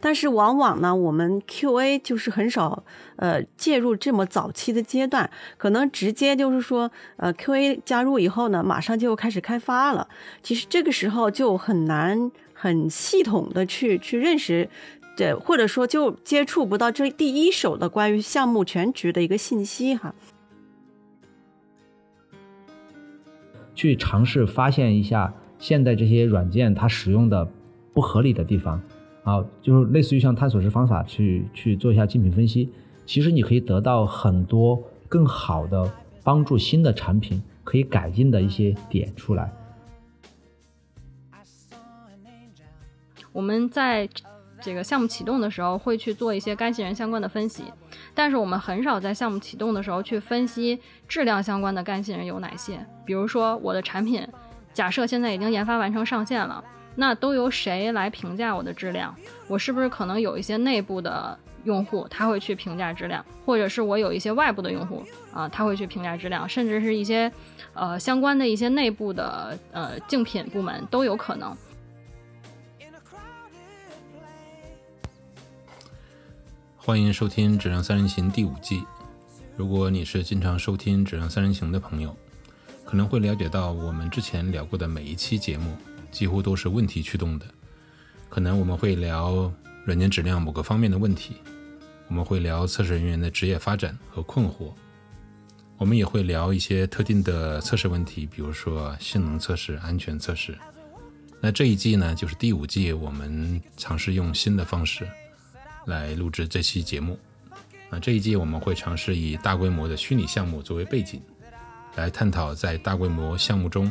但是往往呢，我们 QA 就是很少呃介入这么早期的阶段，可能直接就是说呃 QA 加入以后呢，马上就开始开发了。其实这个时候就很难很系统的去去认识。对，或者说就接触不到这第一手的关于项目全局的一个信息哈，去尝试发现一下现在这些软件它使用的不合理的地方，啊，就是类似于像探索式方法去去做一下竞品分析，其实你可以得到很多更好的帮助新的产品可以改进的一些点出来。我们在。这个项目启动的时候会去做一些干系人相关的分析，但是我们很少在项目启动的时候去分析质量相关的干系人有哪些。比如说我的产品，假设现在已经研发完成上线了，那都由谁来评价我的质量？我是不是可能有一些内部的用户他会去评价质量，或者是我有一些外部的用户啊他会去评价质量，甚至是一些呃相关的一些内部的呃竞品部门都有可能。欢迎收听《质量三人行》第五季。如果你是经常收听《质量三人行》的朋友，可能会了解到，我们之前聊过的每一期节目几乎都是问题驱动的。可能我们会聊软件质量某个方面的问题，我们会聊测试人员的职业发展和困惑，我们也会聊一些特定的测试问题，比如说性能测试、安全测试。那这一季呢，就是第五季，我们尝试用新的方式。来录制这期节目。啊，这一季我们会尝试以大规模的虚拟项目作为背景，来探讨在大规模项目中，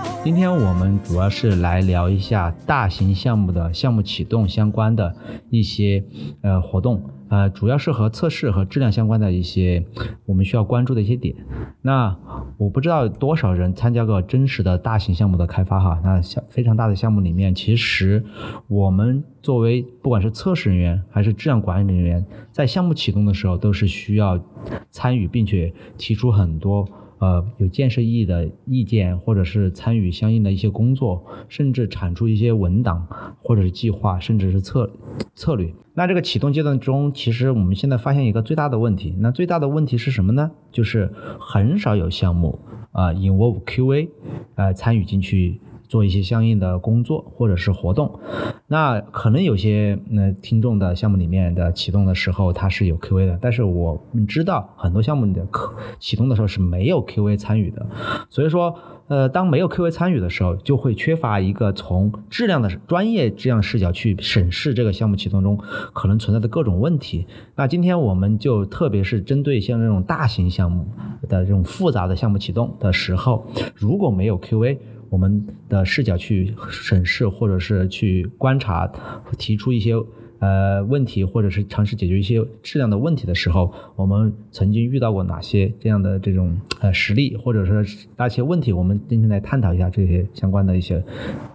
今天我们主要是来聊一下大型项目的项目启动相关的一些呃活动。呃，主要是和测试和质量相关的一些我们需要关注的一些点。那我不知道多少人参加过真实的大型项目的开发哈。那像非常大的项目里面，其实我们作为不管是测试人员还是质量管理人员，在项目启动的时候都是需要参与并且提出很多。呃，有建设意义的意见，或者是参与相应的一些工作，甚至产出一些文档，或者是计划，甚至是策策略。那这个启动阶段中，其实我们现在发现一个最大的问题，那最大的问题是什么呢？就是很少有项目啊，involve QA，呃，参与进去。做一些相应的工作或者是活动，那可能有些那听众的项目里面的启动的时候它是有 QA 的，但是我们知道很多项目的可启动的时候是没有 QA 参与的，所以说呃当没有 QA 参与的时候，就会缺乏一个从质量的专业这样视角去审视这个项目启动中可能存在的各种问题。那今天我们就特别是针对像这种大型项目的这种复杂的项目启动的时候，如果没有 QA。我们的视角去审视，或者是去观察，提出一些呃问题，或者是尝试解决一些质量的问题的时候，我们曾经遇到过哪些这样的这种呃实例，或者说哪些问题？我们今天来探讨一下这些相关的一些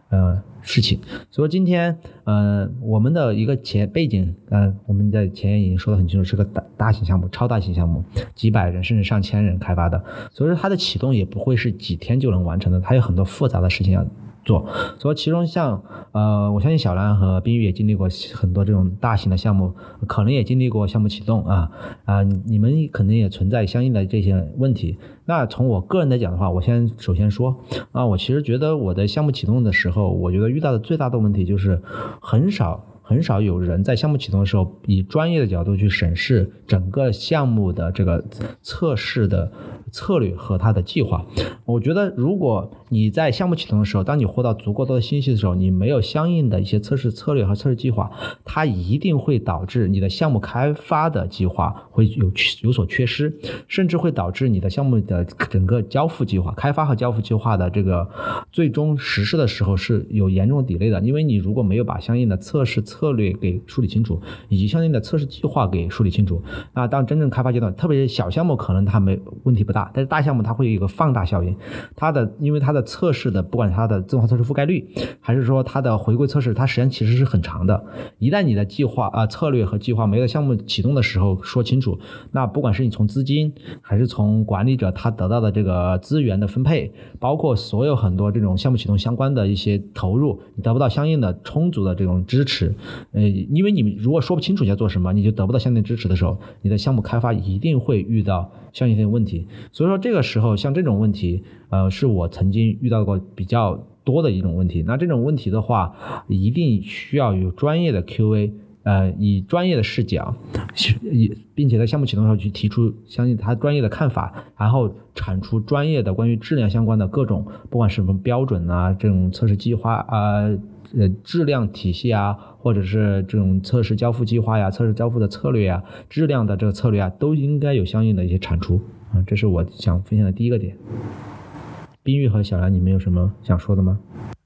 呃。事情，所以今天，呃，我们的一个前背景，呃，我们在前言已经说的很清楚，是个大大型项目，超大型项目，几百人甚至上千人开发的，所以说它的启动也不会是几天就能完成的，它有很多复杂的事情要。做，所以其中像呃，我相信小兰和冰玉也经历过很多这种大型的项目，可能也经历过项目启动啊啊，你们可能也存在相应的这些问题。那从我个人来讲的话，我先首先说啊，我其实觉得我的项目启动的时候，我觉得遇到的最大的问题就是很少很少有人在项目启动的时候以专业的角度去审视整个项目的这个测试的策略和它的计划。我觉得，如果你在项目启动的时候，当你获到足够多的信息的时候，你没有相应的一些测试策略和测试计划，它一定会导致你的项目开发的计划会有有所缺失，甚至会导致你的项目的整个交付计划、开发和交付计划的这个最终实施的时候是有严重 delay 的。因为你如果没有把相应的测试策略给梳理清楚，以及相应的测试计划给梳理清楚，那当真正开发阶段，特别是小项目，可能它没问题不大，但是大项目它会有一个放大效应，它的因为它的测试的不管它的自动化测试覆盖率，还是说它的回归测试，它时间其实是很长的。一旦你的计划啊策略和计划没有项目启动的时候说清楚，那不管是你从资金还是从管理者他得到的这个资源的分配，包括所有很多这种项目启动相关的一些投入，你得不到相应的充足的这种支持，呃，因为你们如果说不清楚你要做什么，你就得不到相应支持的时候，你的项目开发一定会遇到相应的问题。所以说这个时候像这种问题，呃，是我曾经遇到过比较多的一种问题。那这种问题的话，一定需要有专业的 QA，呃，以专业的视角，以并且在项目启动的时候去提出相应他专业的看法，然后产出专业的关于质量相关的各种，不管什么标准啊，这种测试计划啊，呃质量体系啊，或者是这种测试交付计划呀、测试交付的策略啊、质量的这个策略啊，都应该有相应的一些产出啊。这是我想分享的第一个点。冰玉和小兰，你们有什么想说的吗？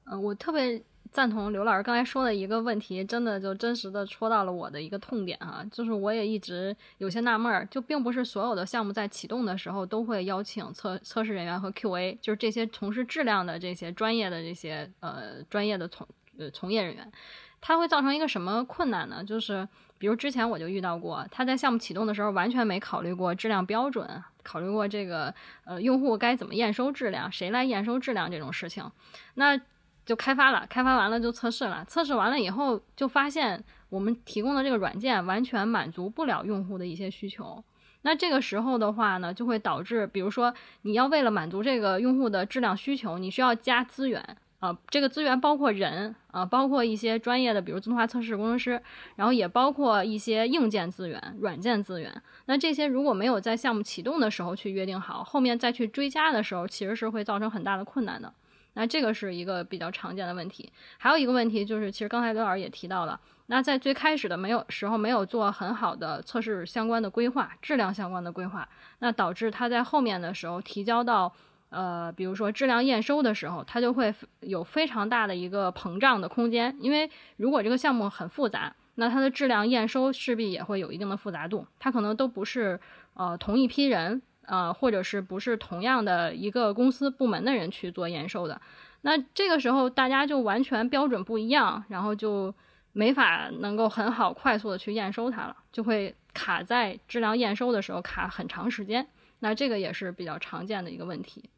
嗯、我特别赞同刘老师刚才说的一个问题，真的就真实的戳到了我的一个痛点哈，就是我也一直有些纳闷儿，就并不是所有的项目在启动的时候都会邀请测测试人员和 QA，就是这些从事质量的这些专业的这些呃专业的从呃从业人员，它会造成一个什么困难呢？就是比如之前我就遇到过，他在项目启动的时候完全没考虑过质量标准，考虑过这个呃用户该怎么验收质量，谁来验收质量这种事情，那就开发了，开发完了就测试了，测试完了以后就发现我们提供的这个软件完全满足不了用户的一些需求。那这个时候的话呢，就会导致，比如说你要为了满足这个用户的质量需求，你需要加资源啊、这个资源包括人啊、包括一些专业的，比如自动化测试工程师，然后也包括一些硬件资源、软件资源。那这些如果没有在项目启动的时候去约定好，后面再去追加的时候，其实是会造成很大的困难的。那这个是一个比较常见的问题。还有一个问题就是，其实刚才刘老师也提到了，那在最开始的没有时候没有做很好的测试相关的规划、质量相关的规划，那导致他在后面的时候提交到呃，比如说质量验收的时候，它就会有非常大的一个膨胀的空间，因为如果这个项目很复杂，那它的质量验收势必也会有一定的复杂度，它可能都不是呃同一批人。呃，或者是不是同样的一个公司部门的人去做验收的，那这个时候大家就完全标准不一样，然后就没法能够很好快速的去验收它了，就会卡在质量验收的时候卡很长时间。那这个也是比较常见的一个问题。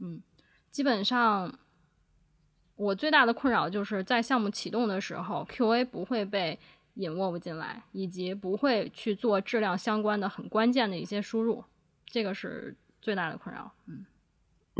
嗯，基本上我最大的困扰就是在项目启动的时候，QA 不会被引入进来，以及不会去做质量相关的很关键的一些输入。这个是最大的困扰，嗯。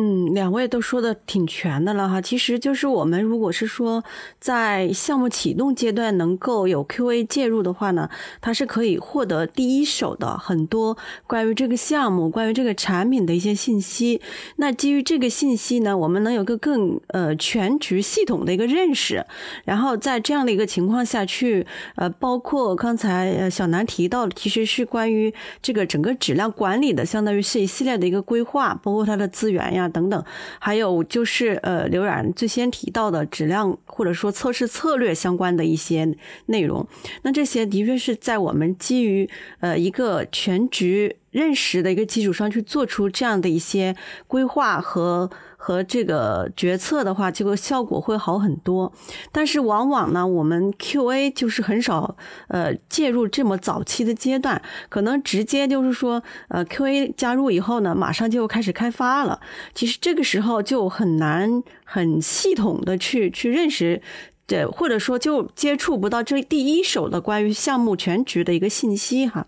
嗯，两位都说的挺全的了哈。其实就是我们如果是说在项目启动阶段能够有 QA 介入的话呢，它是可以获得第一手的很多关于这个项目、关于这个产品的一些信息。那基于这个信息呢，我们能有个更呃全局系统的一个认识。然后在这样的一个情况下去，呃，包括刚才呃小南提到的，其实是关于这个整个质量管理的，相当于是一系列的一个规划，包括它的资源呀。等等，还有就是呃，刘冉最先提到的质量或者说测试策略相关的一些内容，那这些的确是在我们基于呃一个全局认识的一个基础上去做出这样的一些规划和。和这个决策的话，这个效果会好很多。但是往往呢，我们 QA 就是很少呃介入这么早期的阶段，可能直接就是说呃 QA 加入以后呢，马上就开始开发了。其实这个时候就很难很系统的去去认识。对，或者说就接触不到这第一手的关于项目全局的一个信息哈，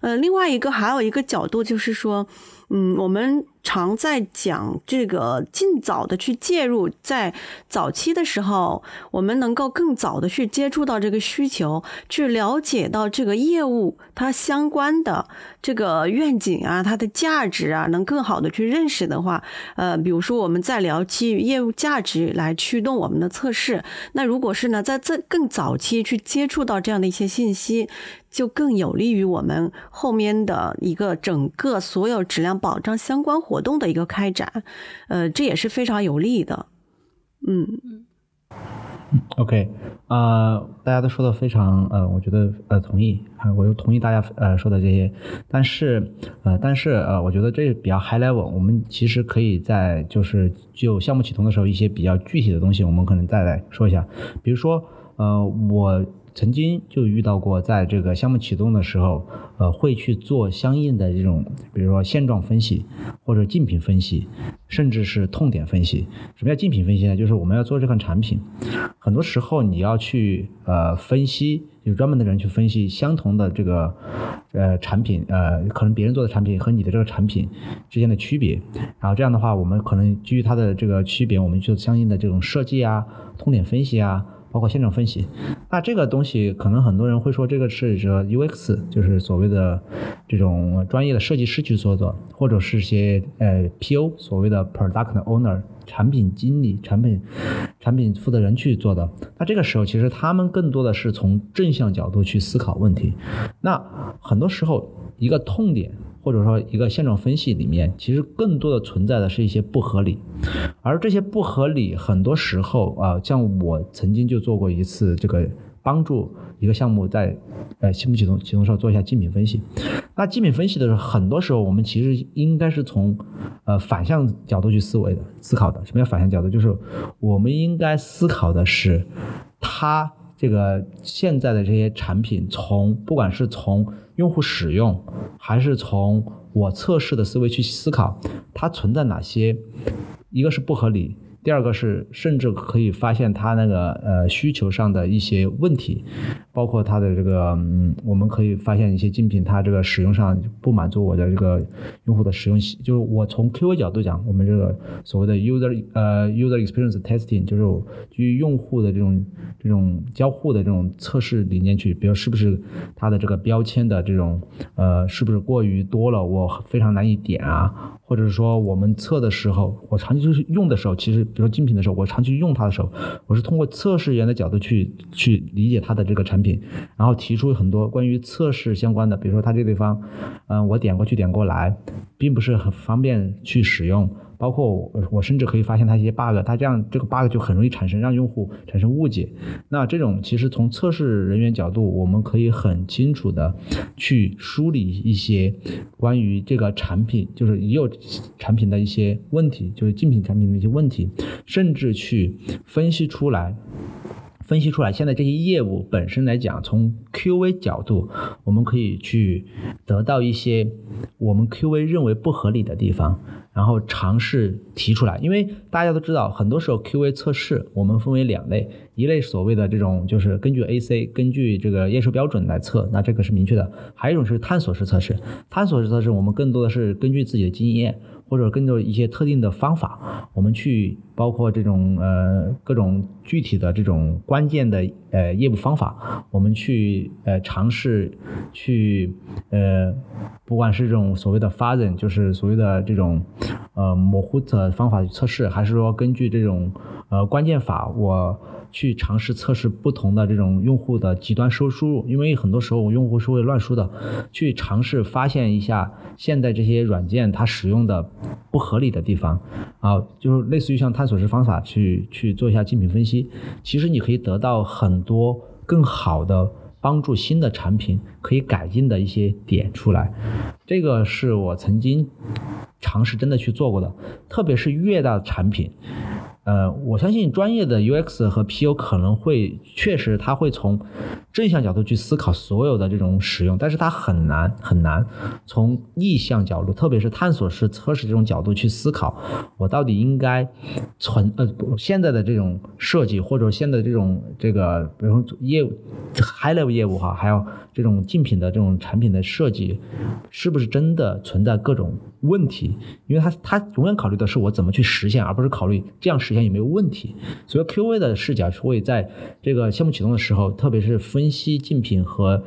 呃，另外一个还有一个角度就是说，嗯，我们常在讲这个尽早的去介入，在早期的时候，我们能够更早的去接触到这个需求，去了解到这个业务它相关的这个愿景啊，它的价值啊，能更好的去认识的话，呃，比如说我们在聊基于业务价值来驱动我们的测试，那如果是呢，在这更早期去接触到这样的一些信息。就更有利于我们后面的一个整个所有质量保障相关活动的一个开展，呃，这也是非常有利的。嗯，OK，啊，大家都说的非常，呃，我觉得呃同意，啊，我又同意大家呃说的这些，但是呃，但是呃，我觉得这比较 high level，我们其实可以在就是就项目启动的时候一些比较具体的东西，我们可能再来说一下，比如说呃我。曾经就遇到过，在这个项目启动的时候，呃，会去做相应的这种，比如说现状分析，或者竞品分析，甚至是痛点分析。什么叫竞品分析呢？就是我们要做这款产品，很多时候你要去呃分析，有专门的人去分析相同的这个呃产品，呃，可能别人做的产品和你的这个产品之间的区别。然后这样的话，我们可能基于它的这个区别，我们就相应的这种设计啊，痛点分析啊。包括现场分析，那这个东西可能很多人会说这个是这 UX，就是所谓的这种专业的设计师去做的，或者是些呃 PO，所谓的 Product Owner，产品经理、产品产品负责人去做的。那这个时候其实他们更多的是从正向角度去思考问题。那很多时候一个痛点。或者说一个现状分析里面，其实更多的存在的是一些不合理，而这些不合理，很多时候啊，像我曾经就做过一次这个帮助一个项目在呃项目启动启动时候做一下竞品分析。那竞品分析的时候，很多时候我们其实应该是从呃反向角度去思维的思考的。什么叫反向角度？就是我们应该思考的是，它这个现在的这些产品，从不管是从用户使用，还是从我测试的思维去思考，它存在哪些？一个是不合理。第二个是，甚至可以发现它那个呃需求上的一些问题，包括它的这个嗯，我们可以发现一些竞品它这个使用上不满足我的这个用户的使用，就是我从 QA 角度讲，我们这个所谓的 user 呃 user experience testing，就是基于用户的这种这种交互的这种测试理念去，比如是不是它的这个标签的这种呃是不是过于多了，我非常难以点啊。或者说，我们测的时候，我长期就是用的时候，其实比如说精品的时候，我长期用它的时候，我是通过测试员的角度去去理解它的这个产品，然后提出很多关于测试相关的，比如说它这个地方，嗯，我点过去点过来，并不是很方便去使用。包括我，甚至可以发现它一些 bug，它这样这个 bug 就很容易产生让用户产生误解。那这种其实从测试人员角度，我们可以很清楚的去梳理一些关于这个产品，就是已有产品的一些问题，就是竞品产品的一些问题，甚至去分析出来。分析出来，现在这些业务本身来讲，从 QA 角度，我们可以去得到一些我们 QA 认为不合理的地方，然后尝试提出来。因为大家都知道，很多时候 QA 测试我们分为两类，一类所谓的这种就是根据 AC 根据这个验收标准来测，那这个是明确的；还有一种是探索式测试，探索式测试我们更多的是根据自己的经验。或者跟着一些特定的方法，我们去包括这种呃各种具体的这种关键的呃业务方法，我们去呃尝试去呃不管是这种所谓的发人，就是所谓的这种呃模糊的方法去测试，还是说根据这种呃关键法我。去尝试测试不同的这种用户的极端收输入，因为很多时候用户是会乱输的。去尝试发现一下现在这些软件它使用的不合理的地方啊，就是类似于像探索式方法去去做一下竞品分析。其实你可以得到很多更好的帮助新的产品可以改进的一些点出来。这个是我曾经尝试真的去做过的，特别是越大的产品。呃，我相信专业的 UX 和 PO 可能会确实他会从正向角度去思考所有的这种使用，但是他很难很难从逆向角度，特别是探索式测试这种角度去思考，我到底应该存呃现在的这种设计或者现在这种这个比如说业务 high level 业务哈，还有这种竞品的这种产品的设计，是不是真的存在各种问题？因为他他永远考虑的是我怎么去实现，而不是考虑这样实现有没有问题。所以 QA 的视角会在这个项目启动的时候，特别是分析竞品和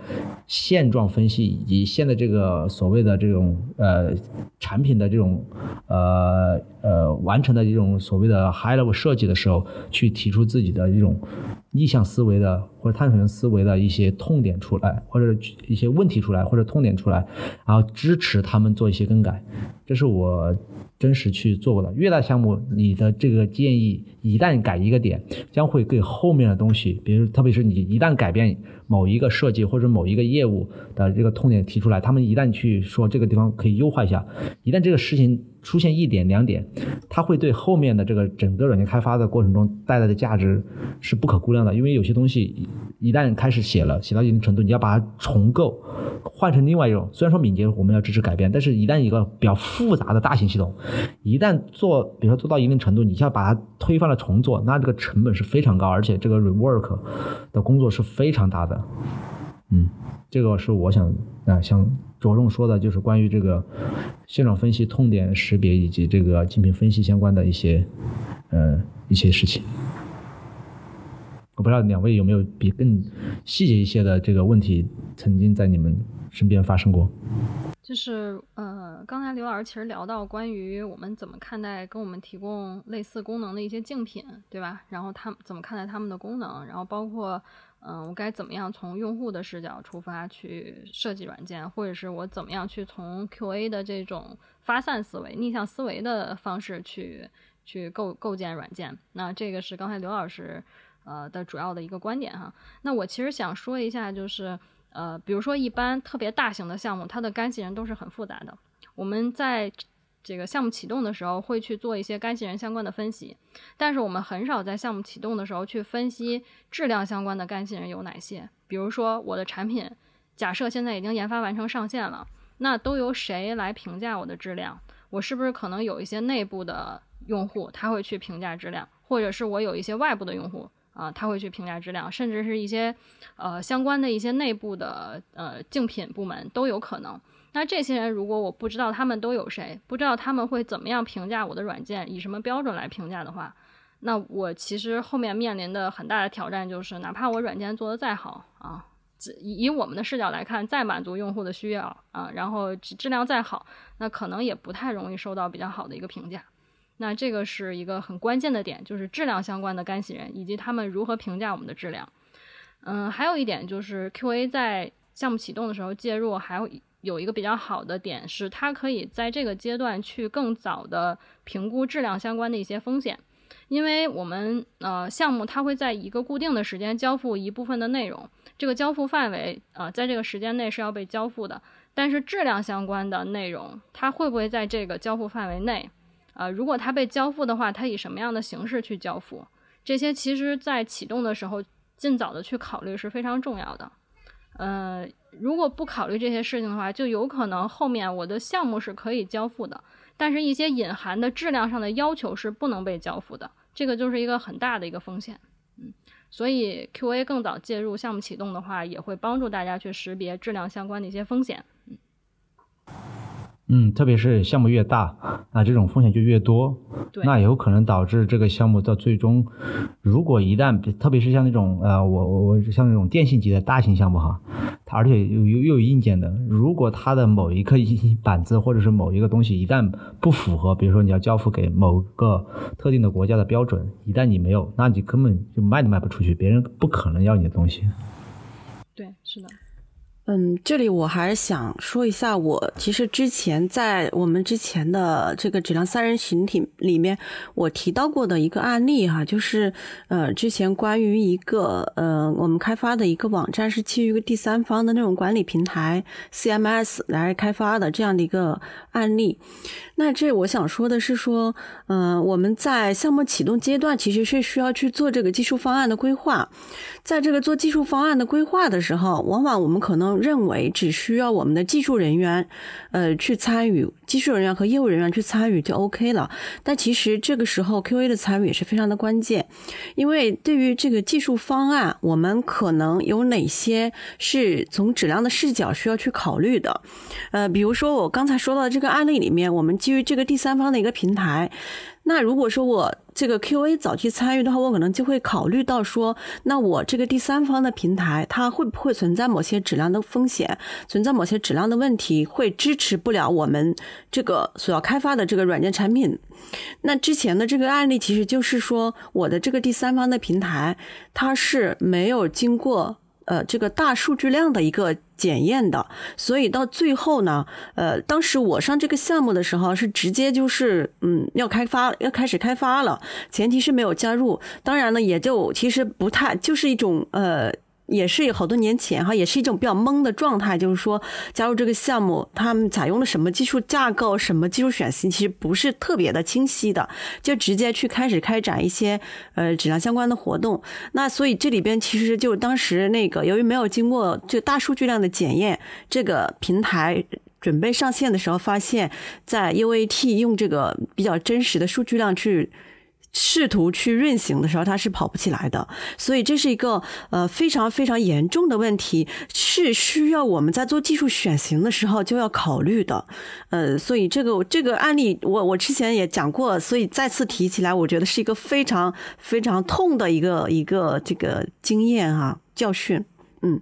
现状分析，以及现在这个所谓的这种呃产品的这种呃呃完成的这种所谓的 high level 设计的时候，去提出自己的这种逆向思维的或者探索性思维的一些痛点出来，或者一些问题出来，或者痛点出来，然后支持他们做一些更改。这是我真实去做过的。越大项目，你的这个建议一旦改一个点，将会给后面的东西，比如特别是你一旦改变某一个设计或者某一个业务的这个痛点提出来，他们一旦去说这个地方可以优化一下，一旦这个事情出现一点两点，它会对后面的这个整个软件开发的过程中带来的价值是不可估量的。因为有些东西一旦开始写了，写到一定程度，你要把它重构，换成另外一种。虽然说敏捷我们要支持改变，但是一旦一个比较复杂的大型系统，一旦做，比如说做到一定程度，你就要把它推翻了重做，那这个成本是非常高，而且这个 rework 的工作是非常大的。嗯，这个是我想啊想着重说的，就是关于这个现场分析、痛点识别以及这个竞品分析相关的一些呃一些事情。我不知道两位有没有比更细节一些的这个问题，曾经在你们身边发生过？就是呃，刚才刘老师其实聊到关于我们怎么看待跟我们提供类似功能的一些竞品，对吧？然后他们怎么看待他们的功能，然后包括嗯，我该怎么样从用户的视角出发去设计软件，或者是我怎么样去从 QA 的这种发散思维、逆向思维的方式去去构构建软件。那这个是刚才刘老师呃的主要的一个观点哈。那我其实想说一下就是。呃，比如说一般特别大型的项目，它的干系人都是很复杂的。我们在这个项目启动的时候会去做一些干系人相关的分析，但是我们很少在项目启动的时候去分析质量相关的干系人有哪些。比如说我的产品，假设现在已经研发完成上线了，那都由谁来评价我的质量？我是不是可能有一些内部的用户他会去评价质量，或者是我有一些外部的用户？啊，他会去评价质量，甚至是一些呃相关的一些内部的呃竞品部门都有可能。那这些人如果我不知道他们都有谁，不知道他们会怎么样评价我的软件，以什么标准来评价的话，那我其实后面面临的很大的挑战就是，哪怕我软件做得再好啊，以以我们的视角来看，再满足用户的需要啊，然后质量再好，那可能也不太容易收到比较好的一个评价。那这个是一个很关键的点，就是质量相关的干洗人以及他们如何评价我们的质量。嗯，还有一点就是 QA 在项目启动的时候介入，还有有一个比较好的点是，它可以在这个阶段去更早的评估质量相关的一些风险，因为我们呃项目它会在一个固定的时间交付一部分的内容，这个交付范围呃在这个时间内是要被交付的，但是质量相关的内容它会不会在这个交付范围内？呃，如果它被交付的话，它以什么样的形式去交付？这些其实，在启动的时候，尽早的去考虑是非常重要的。呃，如果不考虑这些事情的话，就有可能后面我的项目是可以交付的，但是一些隐含的质量上的要求是不能被交付的，这个就是一个很大的一个风险。嗯，所以 QA 更早介入项目启动的话，也会帮助大家去识别质量相关的一些风险。嗯。嗯，特别是项目越大，那这种风险就越多，那有可能导致这个项目到最终，如果一旦，特别是像那种呃，我我我像那种电信级的大型项目哈，它而且又又又有硬件的，如果它的某一个板子或者是某一个东西一旦不符合，比如说你要交付给某个特定的国家的标准，一旦你没有，那你根本就卖都卖不出去，别人不可能要你的东西。对，是的。嗯，这里我还是想说一下，我其实之前在我们之前的这个质量三人行体里面，我提到过的一个案例哈，就是呃，之前关于一个呃，我们开发的一个网站是基于一个第三方的那种管理平台 CMS 来开发的这样的一个案例。那这我想说的是说，嗯，我们在项目启动阶段其实是需要去做这个技术方案的规划，在这个做技术方案的规划的时候，往往我们可能认为只需要我们的技术人员，呃，去参与，技术人员和业务人员去参与就 OK 了。但其实这个时候 QA 的参与也是非常的关键，因为对于这个技术方案，我们可能有哪些是从质量的视角需要去考虑的，呃，比如说我刚才说到的这个案例里面，我们基于这个第三方的一个平台，那如果说我这个 QA 早期参与的话，我可能就会考虑到说，那我这个第三方的平台，它会不会存在某些质量的风险，存在某些质量的问题，会支持不了我们这个所要开发的这个软件产品。那之前的这个案例其实就是说，我的这个第三方的平台，它是没有经过。呃，这个大数据量的一个检验的，所以到最后呢，呃，当时我上这个项目的时候是直接就是嗯要开发要开始开发了，前提是没有加入，当然呢也就其实不太就是一种呃。也是有好多年前哈，也是一种比较懵的状态，就是说加入这个项目，他们采用了什么技术架构、什么技术选型，其实不是特别的清晰的，就直接去开始开展一些呃质量相关的活动。那所以这里边其实就当时那个由于没有经过这大数据量的检验，这个平台准备上线的时候，发现，在 UAT 用这个比较真实的数据量去。试图去运行的时候，它是跑不起来的，所以这是一个呃非常非常严重的问题，是需要我们在做技术选型的时候就要考虑的。呃，所以这个这个案例，我我之前也讲过，所以再次提起来，我觉得是一个非常非常痛的一个一个这个经验啊教训，嗯。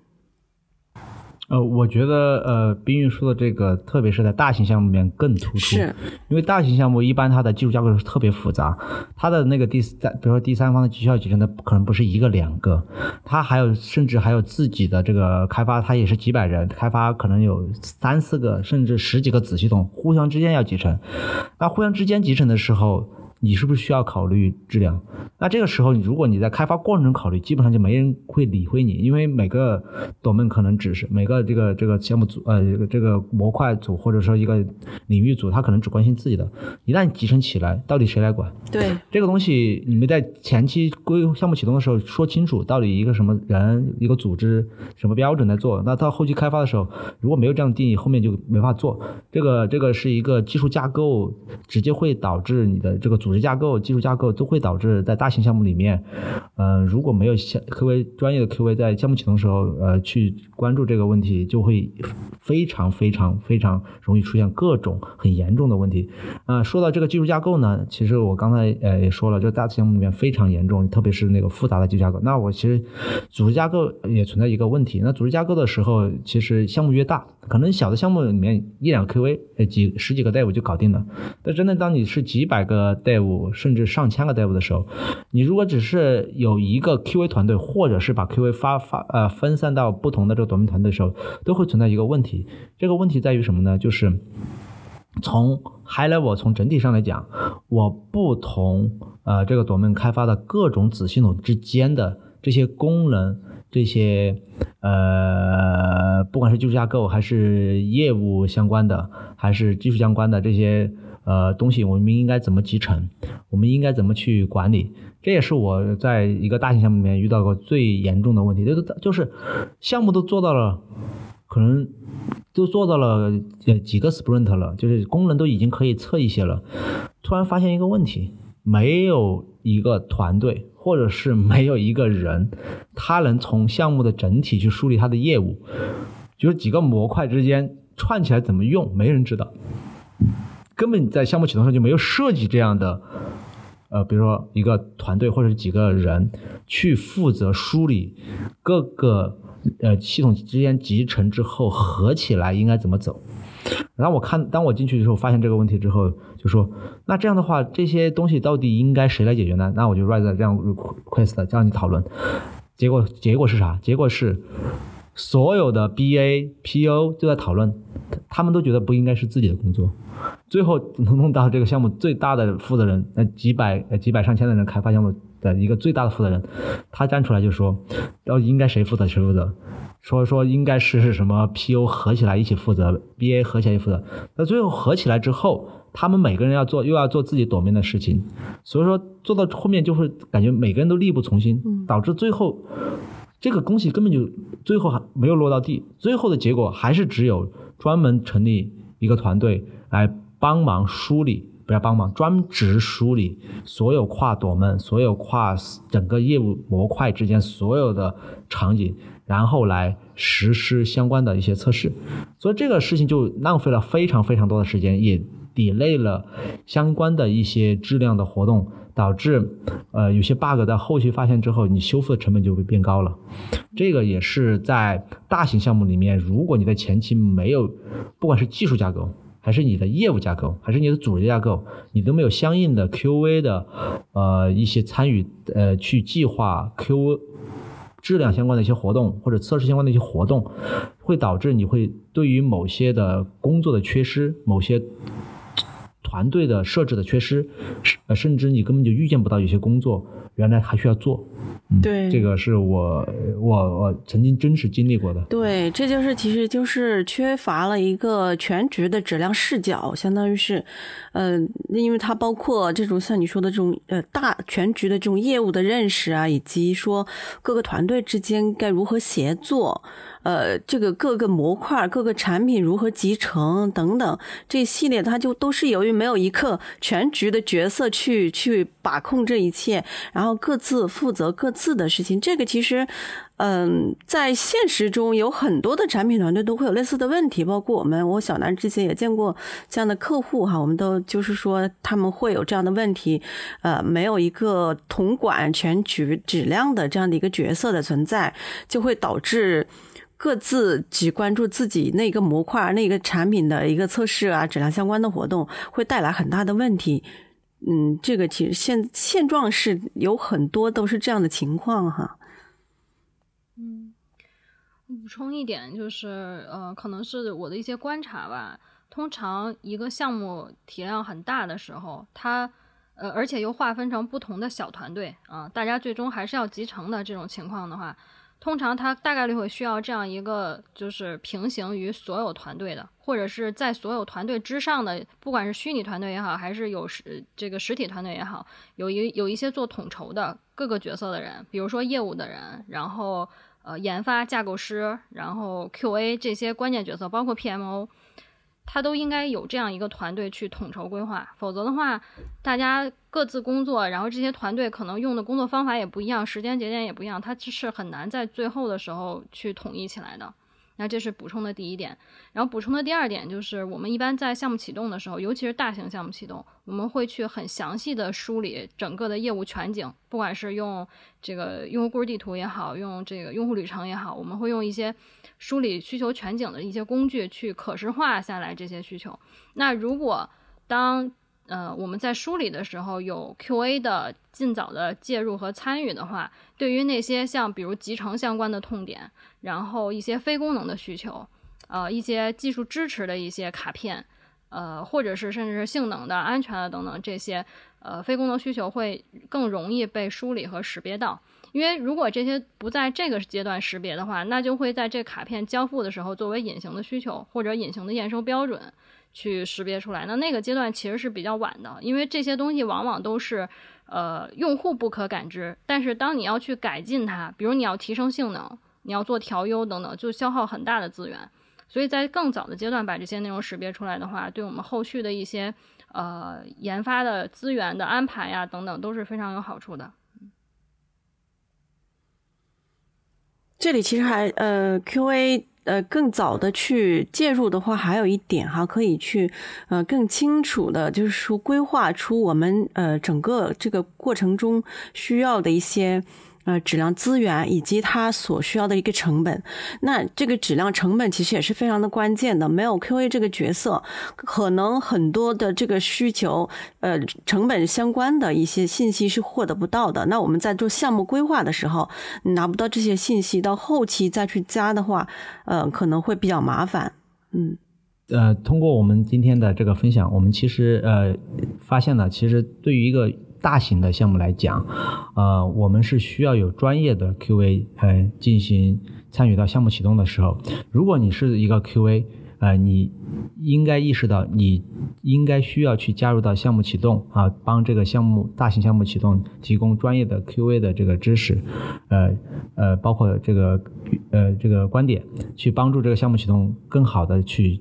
呃，我觉得呃，冰玉说的这个，特别是在大型项目里面更突出，是因为大型项目一般它的技术架构是特别复杂，它的那个第三，比如说第三方的绩效集成的可能不是一个两个，它还有甚至还有自己的这个开发，它也是几百人开发，可能有三四个甚至十几个子系统互相之间要集成，那互相之间集成的时候。你是不是需要考虑质量？那这个时候，如果你在开发过程中考虑，基本上就没人会理会你，因为每个 domain 可能只是每个这个这个项目组呃这个这个模块组或者说一个领域组，他可能只关心自己的。一旦集成起来，到底谁来管？对这个东西，你们在前期规项目启动的时候说清楚，到底一个什么人、一个组织、什么标准来做。那到后期开发的时候，如果没有这样的定义，后面就没法做。这个这个是一个技术架构，直接会导致你的这个组。组织架构、技术架构都会导致在大型项目里面，呃，如果没有项 QA 专业的 QV 在项目启动时候，呃，去关注这个问题，就会非常非常非常容易出现各种很严重的问题。啊，说到这个技术架构呢，其实我刚才呃也说了，这大项目里面非常严重，特别是那个复杂的技术架构。那我其实组织架构也存在一个问题。那组织架构的时候，其实项目越大，可能小的项目里面一两 QV，呃几十几个 Dev 就搞定了。但真的当你是几百个 Dev，甚至上千个 dev 的时候，你如果只是有一个 QA 团队，或者是把 QA 发发呃分散到不同的这个短命团队的时候，都会存在一个问题。这个问题在于什么呢？就是从 high level 从整体上来讲，我不同呃这个短命开发的各种子系统之间的这些功能，这些呃不管是技术架构还是业务相关的，还是技术相关的这些。呃，东西我们应该怎么集成？我们应该怎么去管理？这也是我在一个大型项目里面遇到过最严重的问题。就是就是项目都做到了，可能都做到了几个 sprint 了，就是功能都已经可以测一些了。突然发现一个问题，没有一个团队，或者是没有一个人，他能从项目的整体去梳理他的业务，就是几个模块之间串起来怎么用，没人知道。根本在项目启动上就没有设计这样的，呃，比如说一个团队或者几个人去负责梳理各个呃系统之间集成之后合起来应该怎么走。然后我看当我进去的时候发现这个问题之后，就说那这样的话这些东西到底应该谁来解决呢？那我就 write 这样 request 这样去讨论。结果结果是啥？结果是。所有的 BA、PO 都在讨论，他们都觉得不应该是自己的工作。最后能弄到这个项目最大的负责人，那，几百、呃几百上千的人开发项目的一个最大的负责人，他站出来就说，要应该谁负责谁负责，说说应该是是什么 PO 合起来一起负责，BA 合起来一起负责。那最后合起来之后，他们每个人要做又要做自己朵面的事情，所以说做到后面就会感觉每个人都力不从心，导致最后这个东西根本就最后还没有落到地，最后的结果还是只有专门成立一个团队来帮忙梳理，不要帮忙，专职梳理所有跨朵们、所有跨整个业务模块之间所有的场景，然后来实施相关的一些测试。所以这个事情就浪费了非常非常多的时间，也 delay 了相关的一些质量的活动。导致，呃，有些 bug 在后期发现之后，你修复的成本就会变高了。这个也是在大型项目里面，如果你在前期没有，不管是技术架构，还是你的业务架构，还是你的组织架构，你都没有相应的 QA 的，呃，一些参与，呃，去计划 Q 质量相关的一些活动或者测试相关的一些活动，会导致你会对于某些的工作的缺失，某些。团队的设置的缺失，呃，甚至你根本就预见不到有些工作原来还需要做。嗯、对这个是我我我曾经真实经历过的。对，这就是其实就是缺乏了一个全局的质量视角，相当于是，呃，因为它包括这种像你说的这种呃大全局的这种业务的认识啊，以及说各个团队之间该如何协作。呃，这个各个模块、各个产品如何集成等等，这一系列它就都是由于没有一个全局的角色去去把控这一切，然后各自负责各自的事情。这个其实，嗯，在现实中有很多的产品团队都会有类似的问题，包括我们，我小南之前也见过这样的客户哈，我们都就是说他们会有这样的问题，呃，没有一个统管全局质量的这样的一个角色的存在，就会导致。各自只关注自己那个模块、那个产品的一个测试啊，质量相关的活动，会带来很大的问题。嗯，这个其实现现状是有很多都是这样的情况哈。嗯，补充一点就是，呃，可能是我的一些观察吧。通常一个项目体量很大的时候，它呃，而且又划分成不同的小团队啊，大家最终还是要集成的这种情况的话。通常他大概率会需要这样一个，就是平行于所有团队的，或者是在所有团队之上的，不管是虚拟团队也好，还是有实这个实体团队也好，有一有一些做统筹的各个角色的人，比如说业务的人，然后呃研发架构师，然后 QA 这些关键角色，包括 PMO。他都应该有这样一个团队去统筹规划，否则的话，大家各自工作，然后这些团队可能用的工作方法也不一样，时间节点也不一样，它是很难在最后的时候去统一起来的。那这是补充的第一点，然后补充的第二点就是，我们一般在项目启动的时候，尤其是大型项目启动，我们会去很详细的梳理整个的业务全景，不管是用这个用户故事地图也好，用这个用户旅程也好，我们会用一些梳理需求全景的一些工具去可视化下来这些需求。那如果当呃，我们在梳理的时候有 QA 的尽早的介入和参与的话，对于那些像比如集成相关的痛点，然后一些非功能的需求，呃，一些技术支持的一些卡片，呃，或者是甚至是性能的、安全的等等这些呃非功能需求会更容易被梳理和识别到。因为如果这些不在这个阶段识别的话，那就会在这卡片交付的时候作为隐形的需求或者隐形的验收标准。去识别出来，那那个阶段其实是比较晚的，因为这些东西往往都是，呃，用户不可感知。但是当你要去改进它，比如你要提升性能，你要做调优等等，就消耗很大的资源。所以在更早的阶段把这些内容识别出来的话，对我们后续的一些呃研发的资源的安排呀等等都是非常有好处的。这里其实还呃 QA。呃，更早的去介入的话，还有一点哈，可以去呃更清楚的，就是说规划出我们呃整个这个过程中需要的一些呃质量资源以及它所需要的一个成本。那这个质量成本其实也是非常的关键的。没有 QA 这个角色，可能很多的这个需求呃成本相关的一些信息是获得不到的。那我们在做项目规划的时候，拿不到这些信息，到后期再去加的话，呃可能会比较麻烦。嗯。呃，通过我们今天的这个分享，我们其实呃发现了，其实对于一个大型的项目来讲，呃，我们是需要有专业的 QA 呃进行参与到项目启动的时候。如果你是一个 QA，呃，你应该意识到，你应该需要去加入到项目启动啊，帮这个项目大型项目启动提供专业的 QA 的这个知识，呃呃，包括这个呃这个观点，去帮助这个项目启动更好的去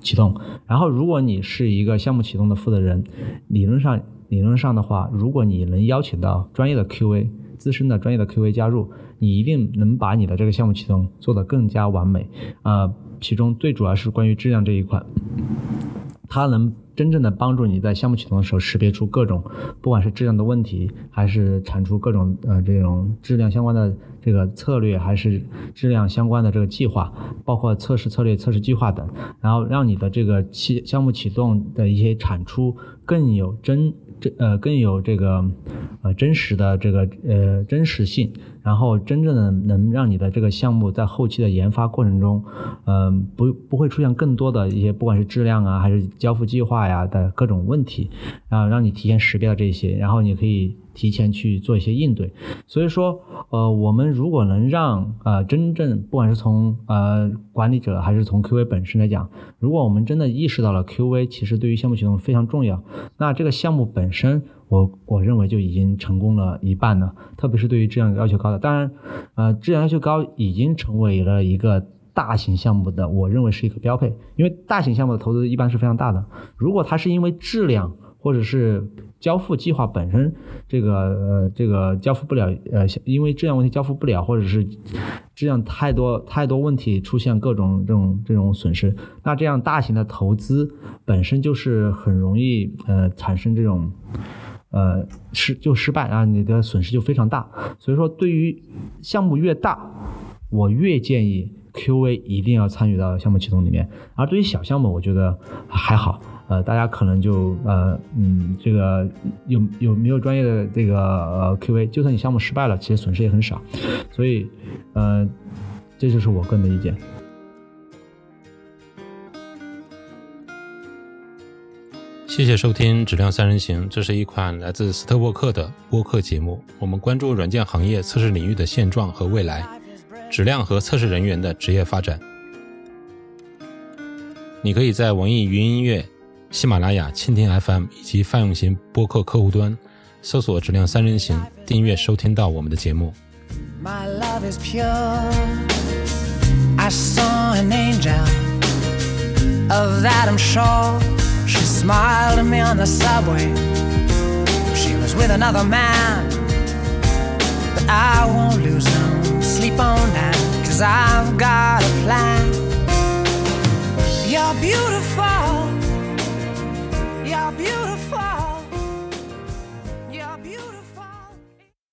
启动。然后，如果你是一个项目启动的负责人，理论上理论上的话，如果你能邀请到专业的 QA、资深的专业的 QA 加入，你一定能把你的这个项目启动做得更加完美啊。其中最主要是关于质量这一块，它能真正的帮助你在项目启动的时候识别出各种，不管是质量的问题，还是产出各种呃这种质量相关的这个策略，还是质量相关的这个计划，包括测试策略、测试计划等，然后让你的这个启项目启动的一些产出更有真。呃更有这个呃真实的这个呃真实性，然后真正的能让你的这个项目在后期的研发过程中，嗯不不会出现更多的一些不管是质量啊还是交付计划呀的各种问题，啊让你提前识别了这些，然后你可以。提前去做一些应对，所以说，呃，我们如果能让呃真正不管是从呃管理者还是从 QA 本身来讲，如果我们真的意识到了 QA 其实对于项目启动非常重要，那这个项目本身，我我认为就已经成功了一半了。特别是对于质量要求高的，当然，呃，质量要求高已经成为了一个大型项目的，我认为是一个标配，因为大型项目的投资一般是非常大的。如果它是因为质量或者是交付计划本身，这个呃，这个交付不了，呃，因为质量问题交付不了，或者是质量太多太多问题出现各种这种这种损失，那这样大型的投资本身就是很容易呃产生这种呃失就失败啊，你的损失就非常大。所以说，对于项目越大，我越建议 QA 一定要参与到项目启动里面，而对于小项目，我觉得还好。呃，大家可能就呃嗯，这个有有没有专业的这个呃 QA，就算你项目失败了，其实损失也很少，所以呃，这就是我个人的意见。谢谢收听《质量三人行》，这是一款来自斯特沃克的播客节目。我们关注软件行业测试领域的现状和未来，质量和测试人员的职业发展。你可以在网易云音乐。喜马拉雅、蜻蜓 FM 以及泛用型播客客户端搜索“质量三人行”，订阅收听到我们的节目。My love is pure. I saw an angel. Of that I'm sure. She smiled at me on the subway. She was with another man. But I won't lose no sleep on that, cause I've got a plan. You're beautiful.